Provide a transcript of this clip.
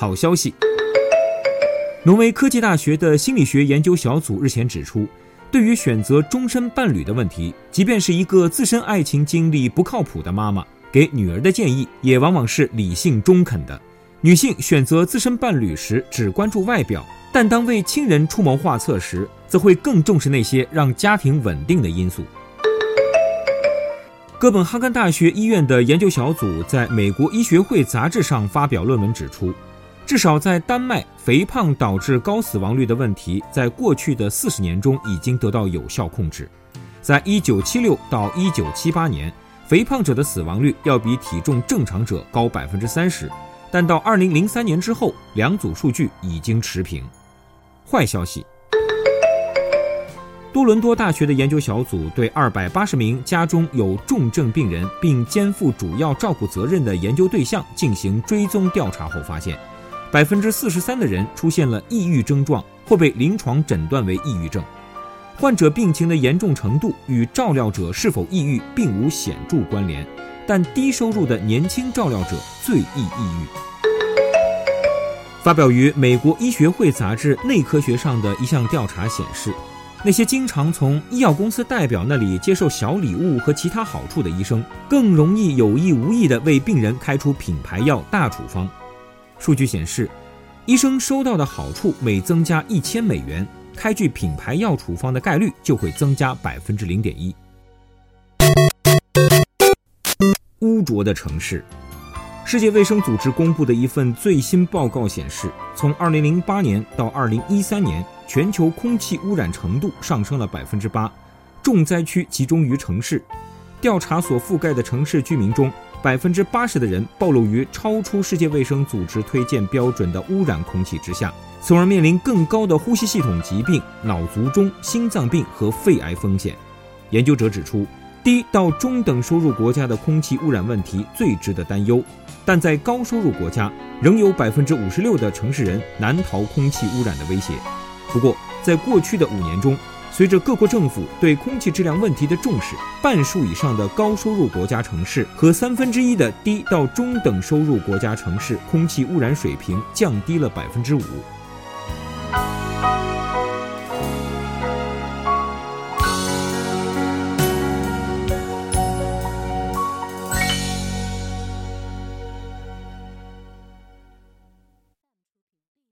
好消息！挪威科技大学的心理学研究小组日前指出，对于选择终身伴侣的问题，即便是一个自身爱情经历不靠谱的妈妈，给女儿的建议也往往是理性中肯的。女性选择自身伴侣时只关注外表，但当为亲人出谋划策时，则会更重视那些让家庭稳定的因素。哥本哈根大学医院的研究小组在美国医学会杂志上发表论文指出。至少在丹麦，肥胖导致高死亡率的问题，在过去的四十年中已经得到有效控制。在一九七六到一九七八年，肥胖者的死亡率要比体重正常者高百分之三十，但到二零零三年之后，两组数据已经持平。坏消息：多伦多大学的研究小组对二百八十名家中有重症病人并肩负主要照顾责任的研究对象进行追踪调查后发现。百分之四十三的人出现了抑郁症状或被临床诊断为抑郁症，患者病情的严重程度与照料者是否抑郁并无显著关联，但低收入的年轻照料者最易抑郁。发表于美国医学会杂志《内科学》上的一项调查显示，那些经常从医药公司代表那里接受小礼物和其他好处的医生，更容易有意无意地为病人开出品牌药大处方。数据显示，医生收到的好处每增加一千美元，开具品牌药处方的概率就会增加百分之零点一。污浊的城市，世界卫生组织公布的一份最新报告显示，从二零零八年到二零一三年，全球空气污染程度上升了百分之八，重灾区集中于城市。调查所覆盖的城市居民中。百分之八十的人暴露于超出世界卫生组织推荐标准的污染空气之下，从而面临更高的呼吸系统疾病、脑卒中、心脏病和肺癌风险。研究者指出，低到中等收入国家的空气污染问题最值得担忧，但在高收入国家，仍有百分之五十六的城市人难逃空气污染的威胁。不过，在过去的五年中，随着各国政府对空气质量问题的重视，半数以上的高收入国家城市和三分之一的低到中等收入国家城市空气污染水平降低了百分之五。